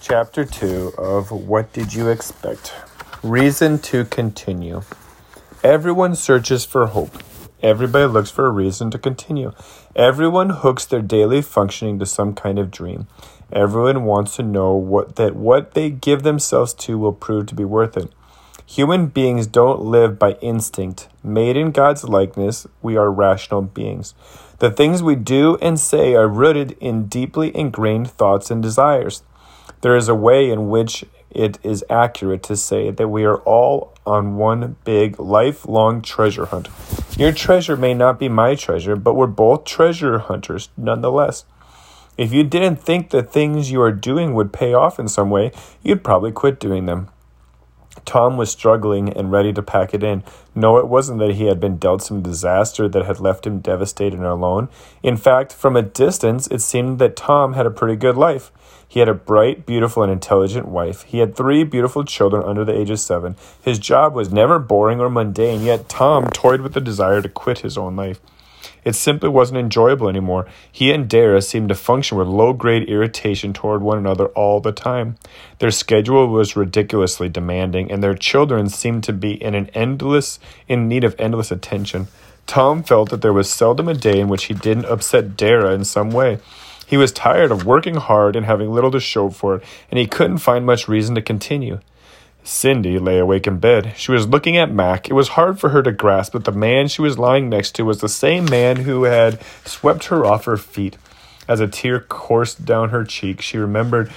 Chapter 2 of What Did You Expect? Reason to Continue. Everyone searches for hope. Everybody looks for a reason to continue. Everyone hooks their daily functioning to some kind of dream. Everyone wants to know what that what they give themselves to will prove to be worth it. Human beings don't live by instinct. Made in God's likeness, we are rational beings. The things we do and say are rooted in deeply ingrained thoughts and desires. There is a way in which it is accurate to say that we are all on one big, lifelong treasure hunt. Your treasure may not be my treasure, but we're both treasure hunters nonetheless. If you didn't think the things you are doing would pay off in some way, you'd probably quit doing them. Tom was struggling and ready to pack it in. No, it wasn't that he had been dealt some disaster that had left him devastated and alone. In fact, from a distance, it seemed that Tom had a pretty good life. He had a bright, beautiful, and intelligent wife. He had three beautiful children under the age of seven. His job was never boring or mundane, yet Tom toyed with the desire to quit his own life. It simply wasn't enjoyable anymore. He and Dara seemed to function with low grade irritation toward one another all the time. Their schedule was ridiculously demanding, and their children seemed to be in an endless in need of endless attention. Tom felt that there was seldom a day in which he didn't upset Dara in some way. He was tired of working hard and having little to show for it, and he couldn't find much reason to continue. Cindy lay awake in bed. She was looking at Mac. It was hard for her to grasp that the man she was lying next to was the same man who had swept her off her feet. As a tear coursed down her cheek, she remembered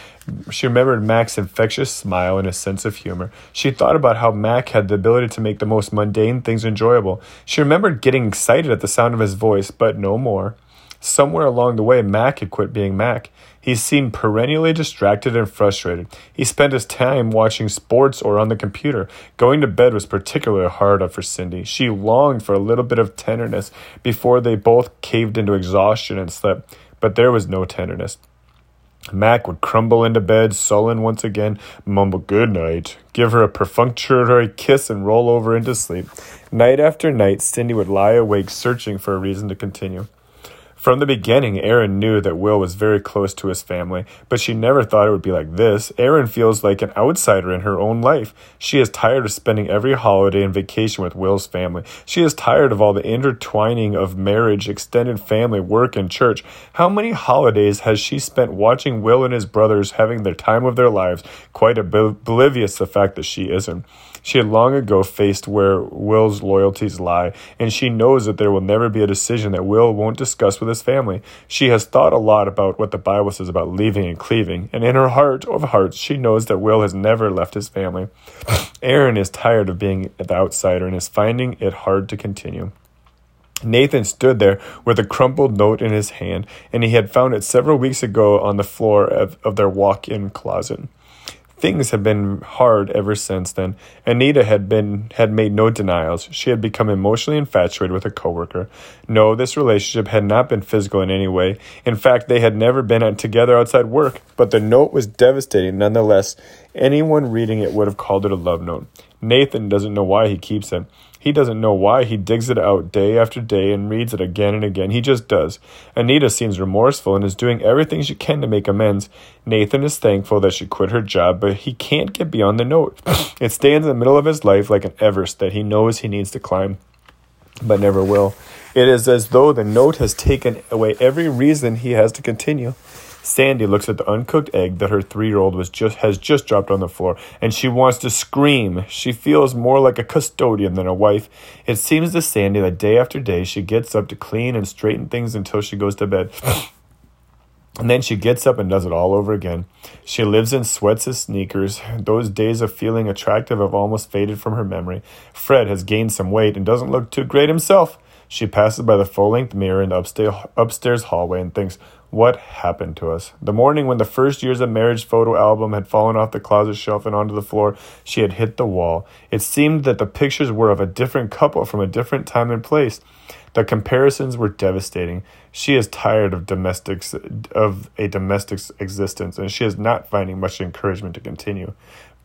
she remembered Mac's infectious smile and his sense of humor. She thought about how Mac had the ability to make the most mundane things enjoyable. She remembered getting excited at the sound of his voice, but no more. Somewhere along the way, Mac had quit being Mac. He seemed perennially distracted and frustrated. He spent his time watching sports or on the computer. Going to bed was particularly hard for Cindy. She longed for a little bit of tenderness before they both caved into exhaustion and slept, but there was no tenderness. Mac would crumble into bed, sullen once again, mumble good night, give her a perfunctory kiss, and roll over into sleep. Night after night, Cindy would lie awake searching for a reason to continue. From the beginning, Erin knew that Will was very close to his family, but she never thought it would be like this. Erin feels like an outsider in her own life. She is tired of spending every holiday and vacation with Will's family. She is tired of all the intertwining of marriage, extended family, work, and church. How many holidays has she spent watching Will and his brothers having their time of their lives, quite oblivious to the fact that she isn't? She had long ago faced where Will's loyalties lie, and she knows that there will never be a decision that Will won't discuss with his family. She has thought a lot about what the Bible says about leaving and cleaving, and in her heart of hearts, she knows that Will has never left his family. Erin is tired of being the outsider and is finding it hard to continue. Nathan stood there with a crumpled note in his hand, and he had found it several weeks ago on the floor of, of their walk in closet. Things had been hard ever since then. Anita had been had made no denials. She had become emotionally infatuated with a coworker. No, this relationship had not been physical in any way. In fact, they had never been together outside work. But the note was devastating nonetheless. Anyone reading it would have called it a love note. Nathan doesn't know why he keeps it. He doesn't know why he digs it out day after day and reads it again and again. He just does. Anita seems remorseful and is doing everything she can to make amends. Nathan is thankful that she quit her job, but he can't get beyond the note. It stands in the middle of his life like an Everest that he knows he needs to climb, but never will. It is as though the note has taken away every reason he has to continue. Sandy looks at the uncooked egg that her three-year-old was just has just dropped on the floor, and she wants to scream. She feels more like a custodian than a wife. It seems to Sandy that day after day she gets up to clean and straighten things until she goes to bed. And then she gets up and does it all over again. She lives in sweats and sneakers. Those days of feeling attractive have almost faded from her memory. Fred has gained some weight and doesn't look too great himself. She passes by the full length mirror in the upstairs, upstairs hallway and thinks, what happened to us? The morning when the first years of marriage photo album had fallen off the closet shelf and onto the floor, she had hit the wall. It seemed that the pictures were of a different couple from a different time and place. The comparisons were devastating. She is tired of domestics of a domestic's existence, and she is not finding much encouragement to continue.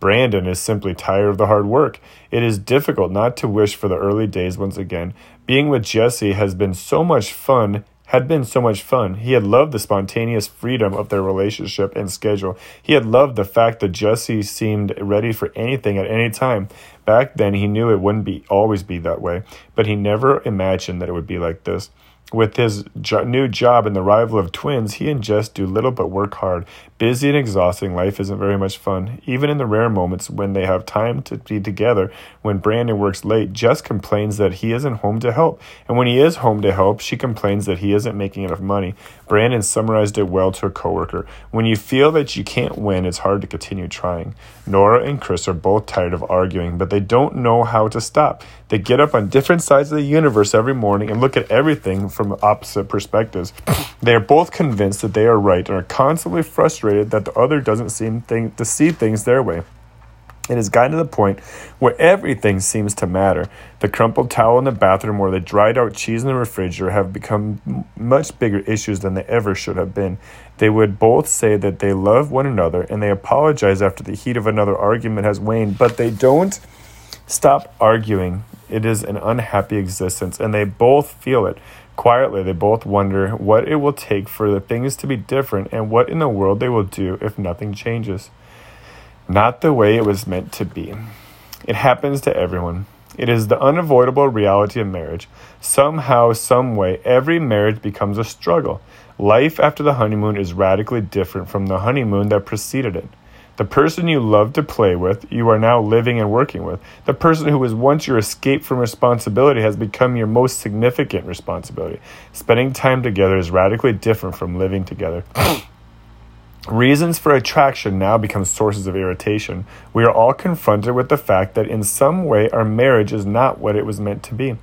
Brandon is simply tired of the hard work. It is difficult not to wish for the early days once again. Being with Jesse has been so much fun had been so much fun. He had loved the spontaneous freedom of their relationship and schedule. He had loved the fact that Jesse seemed ready for anything at any time. Back then, he knew it wouldn't be always be that way, but he never imagined that it would be like this. With his jo- new job and the arrival of twins, he and Jess do little but work hard. Busy and exhausting, life isn't very much fun. Even in the rare moments when they have time to be together, when Brandon works late, Jess complains that he isn't home to help. And when he is home to help, she complains that he isn't making enough money. Brandon summarized it well to a coworker. When you feel that you can't win, it's hard to continue trying. Nora and Chris are both tired of arguing, but they don't know how to stop. They get up on different sides of the universe every morning and look at everything from opposite perspectives. they are both convinced that they are right and are constantly frustrated that the other doesn't seem to see things their way. It has gotten to the point where everything seems to matter. The crumpled towel in the bathroom or the dried out cheese in the refrigerator have become much bigger issues than they ever should have been. They would both say that they love one another and they apologize after the heat of another argument has waned, but they don't stop arguing. It is an unhappy existence, and they both feel it. Quietly, they both wonder what it will take for the things to be different and what in the world they will do if nothing changes. Not the way it was meant to be. It happens to everyone. It is the unavoidable reality of marriage. Somehow, some way, every marriage becomes a struggle. Life after the honeymoon is radically different from the honeymoon that preceded it. The person you love to play with, you are now living and working with. The person who was once your escape from responsibility has become your most significant responsibility. Spending time together is radically different from living together. Reasons for attraction now become sources of irritation. We are all confronted with the fact that in some way our marriage is not what it was meant to be.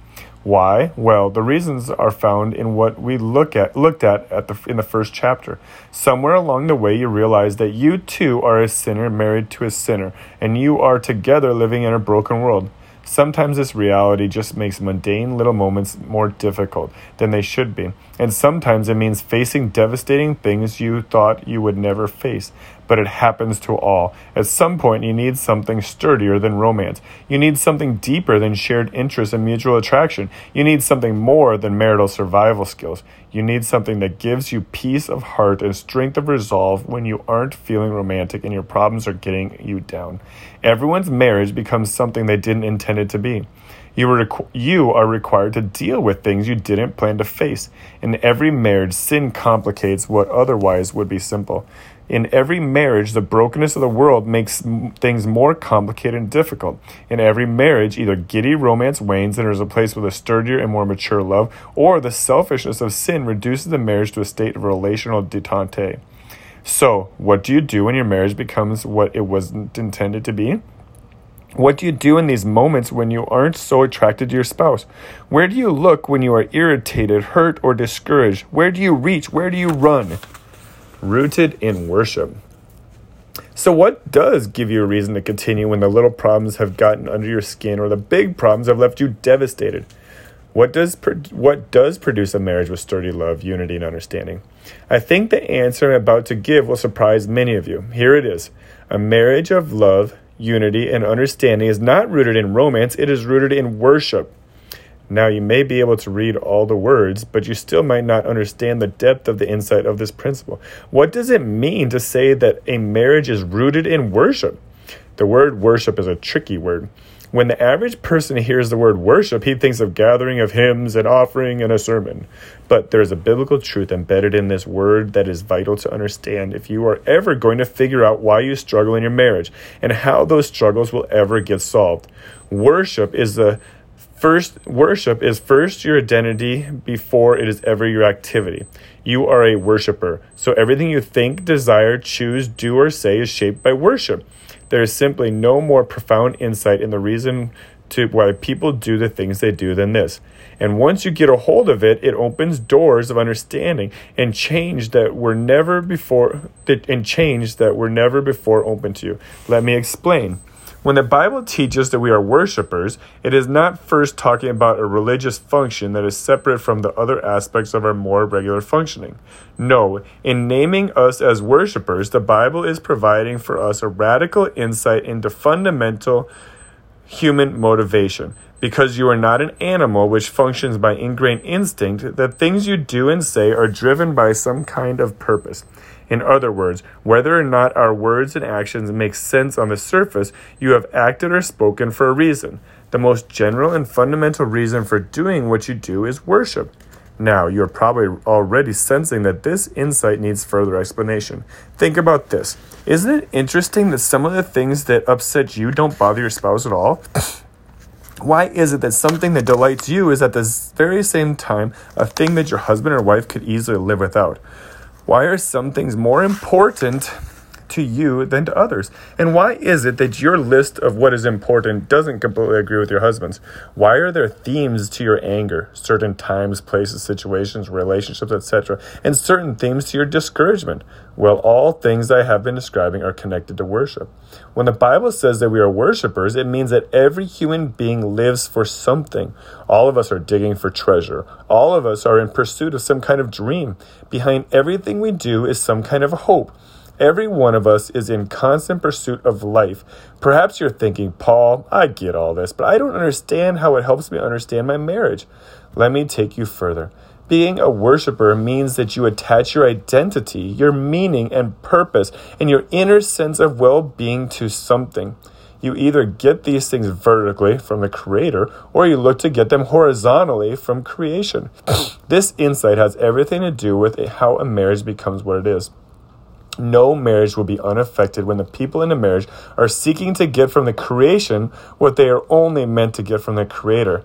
Why? Well, the reasons are found in what we look at looked at, at the, in the first chapter. Somewhere along the way you realize that you too are a sinner married to a sinner and you are together living in a broken world. Sometimes this reality just makes mundane little moments more difficult than they should be, and sometimes it means facing devastating things you thought you would never face. But it happens to all. At some point, you need something sturdier than romance. You need something deeper than shared interest and mutual attraction. You need something more than marital survival skills. You need something that gives you peace of heart and strength of resolve when you aren't feeling romantic and your problems are getting you down. Everyone's marriage becomes something they didn't intend it to be. You, requ- you are required to deal with things you didn't plan to face. In every marriage, sin complicates what otherwise would be simple. In every marriage, the brokenness of the world makes things more complicated and difficult. In every marriage, either giddy romance wanes and is a place with a sturdier and more mature love, or the selfishness of sin reduces the marriage to a state of relational detente. So, what do you do when your marriage becomes what it wasn't intended to be? What do you do in these moments when you aren't so attracted to your spouse? Where do you look when you are irritated, hurt, or discouraged? Where do you reach? Where do you run? Rooted in worship. So, what does give you a reason to continue when the little problems have gotten under your skin or the big problems have left you devastated? What does what does produce a marriage with sturdy love, unity, and understanding? I think the answer I'm about to give will surprise many of you. Here it is: a marriage of love, unity, and understanding is not rooted in romance; it is rooted in worship. Now, you may be able to read all the words, but you still might not understand the depth of the insight of this principle. What does it mean to say that a marriage is rooted in worship? The word worship is a tricky word. When the average person hears the word worship, he thinks of gathering of hymns and offering and a sermon. But there is a biblical truth embedded in this word that is vital to understand if you are ever going to figure out why you struggle in your marriage and how those struggles will ever get solved. Worship is the First, worship is first your identity before it is ever your activity. You are a worshiper. So everything you think, desire, choose, do, or say is shaped by worship. There is simply no more profound insight in the reason to why people do the things they do than this. And once you get a hold of it, it opens doors of understanding and change that were never before and change that were never before open to you. Let me explain. When the Bible teaches that we are worshipers, it is not first talking about a religious function that is separate from the other aspects of our more regular functioning. No, in naming us as worshipers, the Bible is providing for us a radical insight into fundamental human motivation. Because you are not an animal which functions by ingrained instinct, the things you do and say are driven by some kind of purpose. In other words, whether or not our words and actions make sense on the surface, you have acted or spoken for a reason. The most general and fundamental reason for doing what you do is worship. Now, you're probably already sensing that this insight needs further explanation. Think about this. Isn't it interesting that some of the things that upset you don't bother your spouse at all? Why is it that something that delights you is at the very same time a thing that your husband or wife could easily live without? Why are some things more important to you than to others? And why is it that your list of what is important doesn't completely agree with your husband's? Why are there themes to your anger, certain times, places, situations, relationships, etc., and certain themes to your discouragement? Well, all things I have been describing are connected to worship. When the Bible says that we are worshipers, it means that every human being lives for something. All of us are digging for treasure. All of us are in pursuit of some kind of dream. Behind everything we do is some kind of hope. Every one of us is in constant pursuit of life. Perhaps you're thinking, Paul, I get all this, but I don't understand how it helps me understand my marriage. Let me take you further. Being a worshiper means that you attach your identity, your meaning and purpose, and your inner sense of well being to something. You either get these things vertically from the Creator or you look to get them horizontally from creation. this insight has everything to do with how a marriage becomes what it is. No marriage will be unaffected when the people in a marriage are seeking to get from the creation what they are only meant to get from the Creator.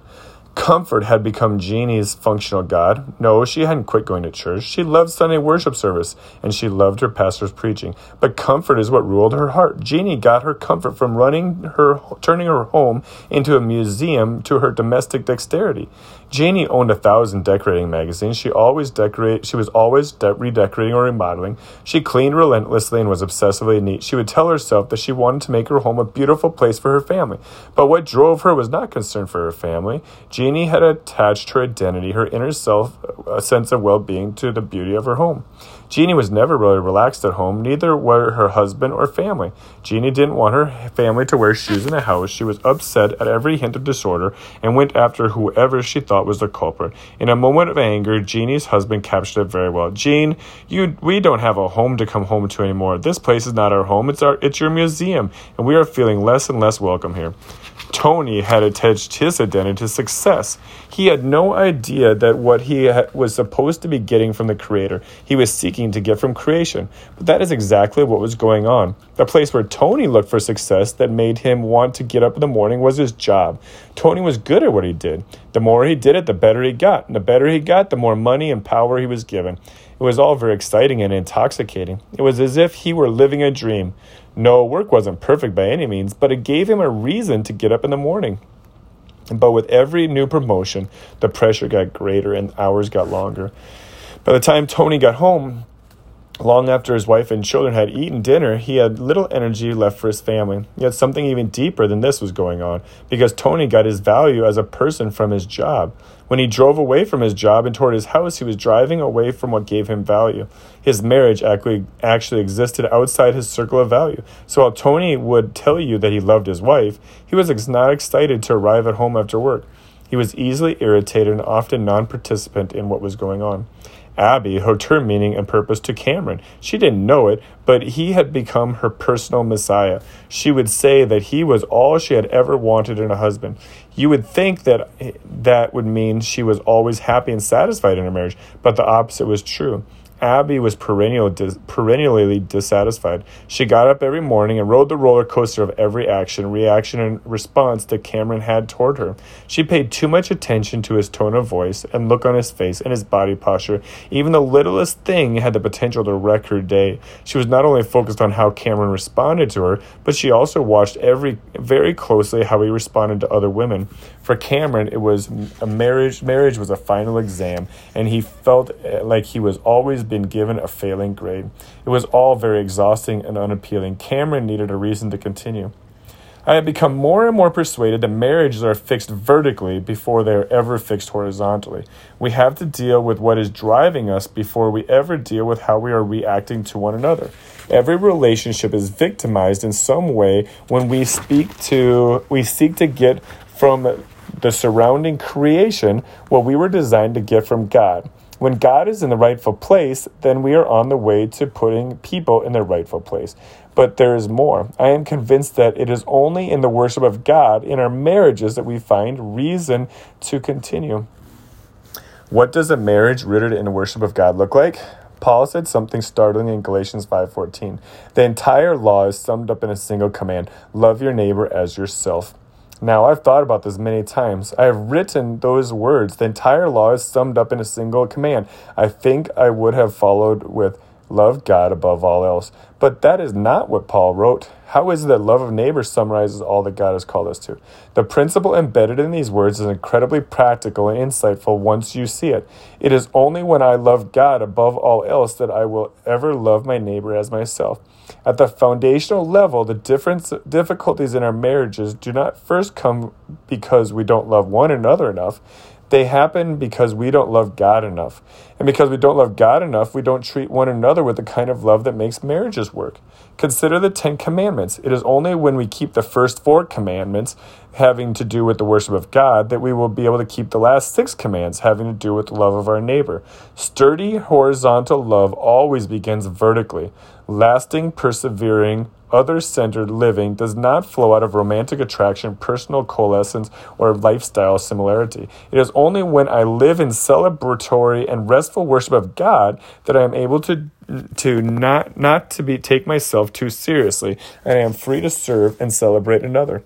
Comfort had become Jeannie's functional God. No, she hadn't quit going to church. She loved Sunday worship service and she loved her pastor's preaching. But comfort is what ruled her heart. Jeannie got her comfort from running her, turning her home into a museum to her domestic dexterity. Jeannie owned a thousand decorating magazines. She always decorate. She was always de- redecorating or remodeling. She cleaned relentlessly and was obsessively neat. She would tell herself that she wanted to make her home a beautiful place for her family. But what drove her was not concern for her family. Jeannie had attached her identity, her inner self, a sense of well-being, to the beauty of her home. Jeannie was never really relaxed at home, neither were her husband or family. Jeannie didn't want her family to wear shoes in the house. She was upset at every hint of disorder and went after whoever she thought was the culprit. In a moment of anger, Jeannie's husband captured it very well. Jean, you we don't have a home to come home to anymore. This place is not our home. It's our it's your museum, and we are feeling less and less welcome here. Tony had attached his identity to success. He had no idea that what he was supposed to be getting from the Creator, he was seeking to get from creation. But that is exactly what was going on. The place where Tony looked for success that made him want to get up in the morning was his job. Tony was good at what he did. The more he did it, the better he got. And the better he got, the more money and power he was given. It was all very exciting and intoxicating. It was as if he were living a dream. No, work wasn't perfect by any means, but it gave him a reason to get up in the morning. But with every new promotion, the pressure got greater and hours got longer. By the time Tony got home, Long after his wife and children had eaten dinner, he had little energy left for his family. Yet something even deeper than this was going on, because Tony got his value as a person from his job. When he drove away from his job and toward his house, he was driving away from what gave him value. His marriage actually, existed outside his circle of value. So while Tony would tell you that he loved his wife, he was not excited to arrive at home after work. He was easily irritated and often non participant in what was going on. Abby hooked her meaning and purpose to Cameron. She didn't know it, but he had become her personal messiah. She would say that he was all she had ever wanted in a husband. You would think that that would mean she was always happy and satisfied in her marriage, but the opposite was true. Abby was perennial, dis- perennially dissatisfied. She got up every morning and rode the roller coaster of every action, reaction, and response that Cameron had toward her. She paid too much attention to his tone of voice and look on his face and his body posture. Even the littlest thing had the potential to wreck her day. She was not only focused on how Cameron responded to her, but she also watched every very closely how he responded to other women. For Cameron, it was a marriage. Marriage was a final exam, and he felt eh, like he was always been given a failing grade. It was all very exhausting and unappealing. Cameron needed a reason to continue. I have become more and more persuaded that marriages are fixed vertically before they are ever fixed horizontally. We have to deal with what is driving us before we ever deal with how we are reacting to one another. Every relationship is victimized in some way when we speak to we seek to get from the surrounding creation what we were designed to get from God. When God is in the rightful place, then we are on the way to putting people in their rightful place. But there is more. I am convinced that it is only in the worship of God, in our marriages, that we find reason to continue. What does a marriage rooted in the worship of God look like? Paul said something startling in Galatians 5:14. The entire law is summed up in a single command: love your neighbor as yourself. Now, I've thought about this many times. I have written those words. The entire law is summed up in a single command. I think I would have followed with love God above all else. But that is not what Paul wrote. How is it that love of neighbor summarizes all that God has called us to? The principle embedded in these words is incredibly practical and insightful once you see it. It is only when I love God above all else that I will ever love my neighbor as myself. At the foundational level, the difference, difficulties in our marriages do not first come because we don't love one another enough. They happen because we don't love God enough. And because we don't love God enough, we don't treat one another with the kind of love that makes marriages work. Consider the Ten Commandments. It is only when we keep the first four commandments having to do with the worship of God that we will be able to keep the last six commands having to do with the love of our neighbor. Sturdy horizontal love always begins vertically. Lasting, persevering, other centered living does not flow out of romantic attraction, personal coalescence, or lifestyle similarity. It is only when I live in celebratory and restful worship of God that I am able to to not not to be take myself too seriously and I am free to serve and celebrate another.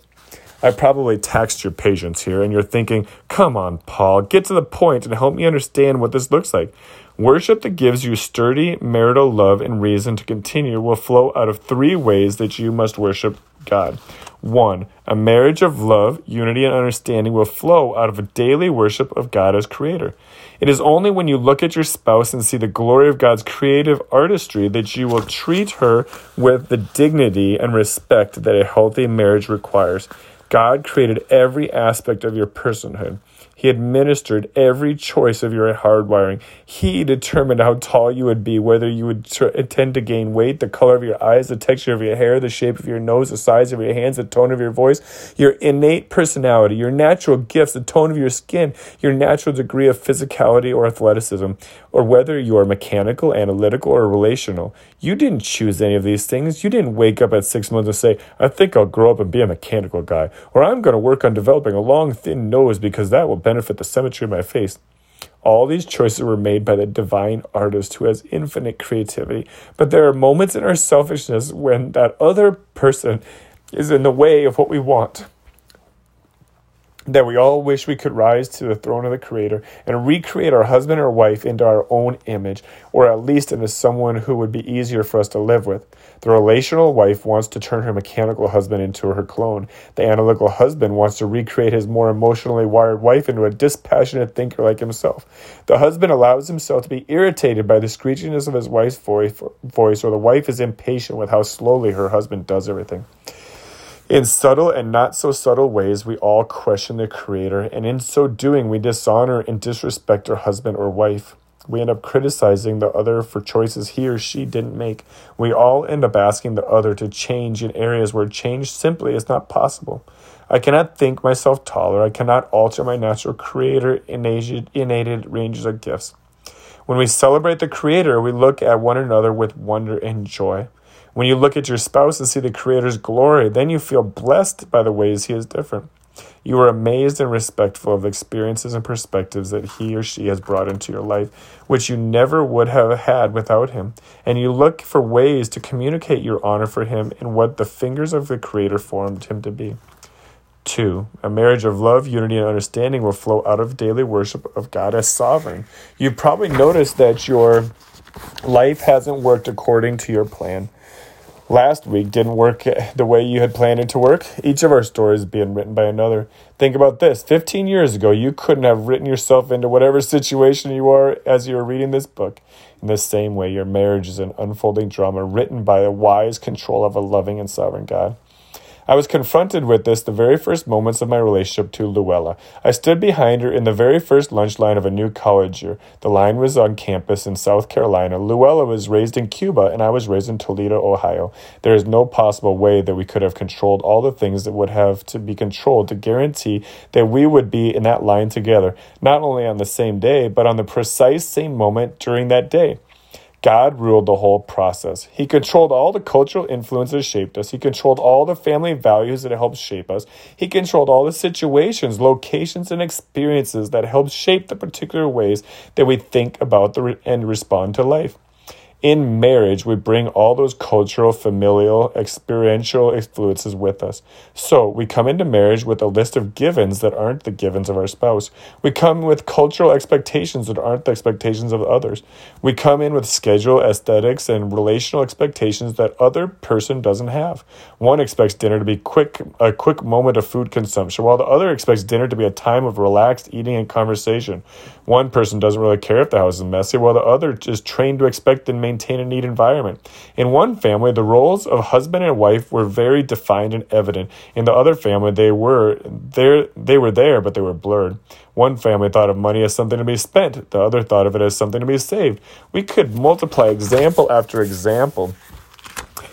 I probably taxed your patience here, and you're thinking, come on, Paul, get to the point and help me understand what this looks like. Worship that gives you sturdy marital love and reason to continue will flow out of three ways that you must worship God. One, a marriage of love, unity, and understanding will flow out of a daily worship of God as Creator. It is only when you look at your spouse and see the glory of God's creative artistry that you will treat her with the dignity and respect that a healthy marriage requires. God created every aspect of your personhood. He administered every choice of your hardwiring. He determined how tall you would be, whether you would tend to gain weight, the color of your eyes, the texture of your hair, the shape of your nose, the size of your hands, the tone of your voice, your innate personality, your natural gifts, the tone of your skin, your natural degree of physicality or athleticism, or whether you are mechanical, analytical, or relational. You didn't choose any of these things. You didn't wake up at six months and say, I think I'll grow up and be a mechanical guy, or I'm going to work on developing a long, thin nose because that will the symmetry of my face. All these choices were made by the divine artist who has infinite creativity. But there are moments in our selfishness when that other person is in the way of what we want that we all wish we could rise to the throne of the Creator and recreate our husband or wife into our own image, or at least into someone who would be easier for us to live with. The relational wife wants to turn her mechanical husband into her clone. The analytical husband wants to recreate his more emotionally wired wife into a dispassionate thinker like himself. The husband allows himself to be irritated by the screechiness of his wife's voice, or the wife is impatient with how slowly her husband does everything. In subtle and not so subtle ways, we all question the Creator, and in so doing, we dishonor and disrespect our husband or wife. We end up criticizing the other for choices he or she didn't make. We all end up asking the other to change in areas where change simply is not possible. I cannot think myself taller. I cannot alter my natural creator innate ranges of gifts. When we celebrate the Creator, we look at one another with wonder and joy. When you look at your spouse and see the Creator's glory, then you feel blessed by the ways He is different. You are amazed and respectful of experiences and perspectives that he or she has brought into your life, which you never would have had without him. And you look for ways to communicate your honor for him in what the fingers of the Creator formed him to be. Two, a marriage of love, unity, and understanding will flow out of daily worship of God as sovereign. You've probably noticed that your life hasn't worked according to your plan last week didn't work the way you had planned it to work, each of our stories being written by another. Think about this 15 years ago, you couldn't have written yourself into whatever situation you are as you're reading this book. In the same way, your marriage is an unfolding drama written by a wise control of a loving and sovereign God. I was confronted with this the very first moments of my relationship to Luella. I stood behind her in the very first lunch line of a new college year. The line was on campus in South Carolina. Luella was raised in Cuba, and I was raised in Toledo, Ohio. There is no possible way that we could have controlled all the things that would have to be controlled to guarantee that we would be in that line together, not only on the same day, but on the precise same moment during that day. God ruled the whole process. He controlled all the cultural influences that shaped us. He controlled all the family values that helped shape us. He controlled all the situations, locations, and experiences that helped shape the particular ways that we think about the re- and respond to life in marriage, we bring all those cultural, familial, experiential influences with us. So we come into marriage with a list of givens that aren't the givens of our spouse. We come with cultural expectations that aren't the expectations of others. We come in with schedule, aesthetics, and relational expectations that other person doesn't have. One expects dinner to be quick, a quick moment of food consumption, while the other expects dinner to be a time of relaxed eating and conversation. One person doesn't really care if the house is messy, while the other is trained to expect and maintain a neat environment. In one family, the roles of husband and wife were very defined and evident. In the other family, they were there they were there, but they were blurred. One family thought of money as something to be spent, the other thought of it as something to be saved. We could multiply example after example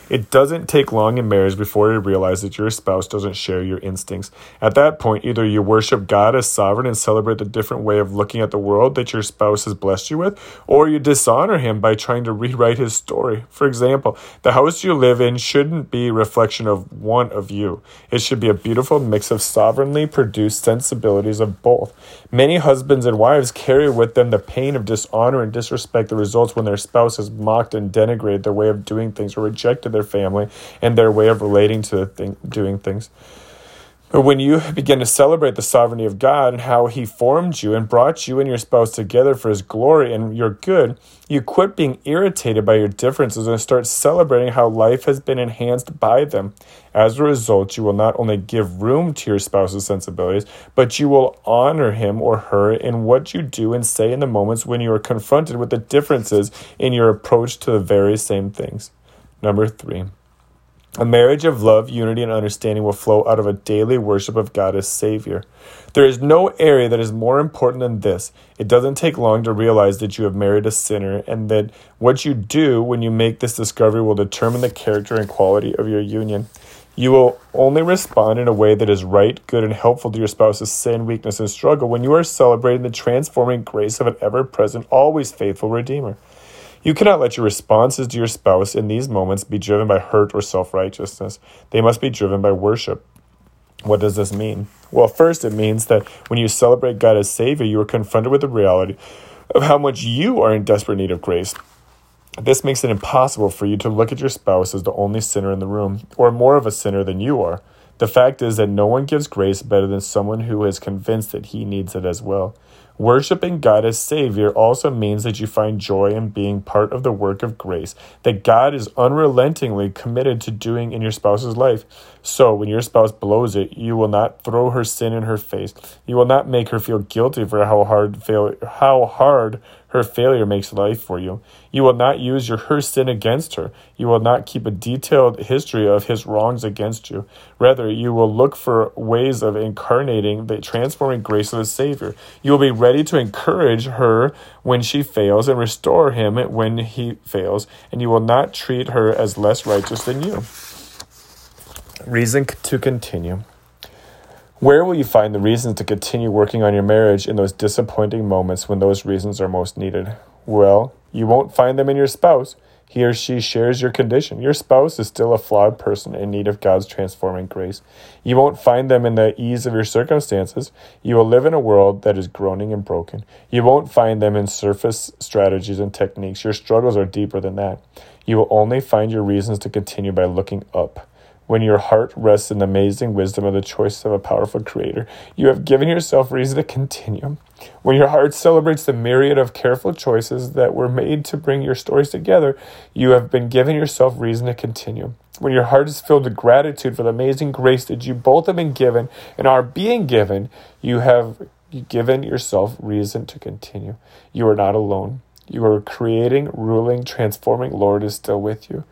it doesn't take long in marriage before you realize that your spouse doesn't share your instincts. At that point, either you worship God as sovereign and celebrate the different way of looking at the world that your spouse has blessed you with, or you dishonor him by trying to rewrite his story. For example, the house you live in shouldn't be a reflection of one of you. It should be a beautiful mix of sovereignly produced sensibilities of both. Many husbands and wives carry with them the pain of dishonor and disrespect that results when their spouse has mocked and denigrated their way of doing things or rejected their family and their way of relating to thing, doing things. But when you begin to celebrate the sovereignty of God and how He formed you and brought you and your spouse together for His glory and your good, you quit being irritated by your differences and start celebrating how life has been enhanced by them. As a result, you will not only give room to your spouse's sensibilities, but you will honor him or her in what you do and say in the moments when you are confronted with the differences in your approach to the very same things. Number three, a marriage of love, unity, and understanding will flow out of a daily worship of God as Savior. There is no area that is more important than this. It doesn't take long to realize that you have married a sinner and that what you do when you make this discovery will determine the character and quality of your union. You will only respond in a way that is right, good, and helpful to your spouse's sin, weakness, and struggle when you are celebrating the transforming grace of an ever present, always faithful Redeemer. You cannot let your responses to your spouse in these moments be driven by hurt or self righteousness. They must be driven by worship. What does this mean? Well, first, it means that when you celebrate God as Savior, you are confronted with the reality of how much you are in desperate need of grace. This makes it impossible for you to look at your spouse as the only sinner in the room, or more of a sinner than you are. The fact is that no one gives grace better than someone who is convinced that he needs it as well. Worshipping God as Savior also means that you find joy in being part of the work of grace that God is unrelentingly committed to doing in your spouse's life. So, when your spouse blows it, you will not throw her sin in her face. You will not make her feel guilty for how hard fail how hard her failure makes life for you. You will not use your her sin against her. You will not keep a detailed history of his wrongs against you. Rather, you will look for ways of incarnating the transforming grace of the Savior. You will be ready to encourage her when she fails and restore him when he fails, and you will not treat her as less righteous than you. Reason to continue. Where will you find the reasons to continue working on your marriage in those disappointing moments when those reasons are most needed? Well, you won't find them in your spouse. He or she shares your condition. Your spouse is still a flawed person in need of God's transforming grace. You won't find them in the ease of your circumstances. You will live in a world that is groaning and broken. You won't find them in surface strategies and techniques. Your struggles are deeper than that. You will only find your reasons to continue by looking up. When your heart rests in the amazing wisdom of the choice of a powerful creator, you have given yourself reason to continue. When your heart celebrates the myriad of careful choices that were made to bring your stories together, you have been given yourself reason to continue. When your heart is filled with gratitude for the amazing grace that you both have been given and are being given, you have given yourself reason to continue. You are not alone. You are creating, ruling, transforming Lord is still with you.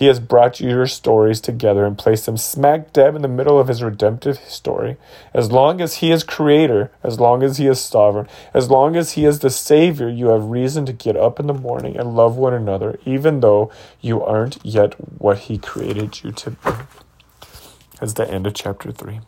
He has brought your stories together and placed them smack dab in the middle of his redemptive story. As long as he is creator, as long as he is sovereign, as long as he is the savior, you have reason to get up in the morning and love one another, even though you aren't yet what he created you to be. That's the end of chapter 3.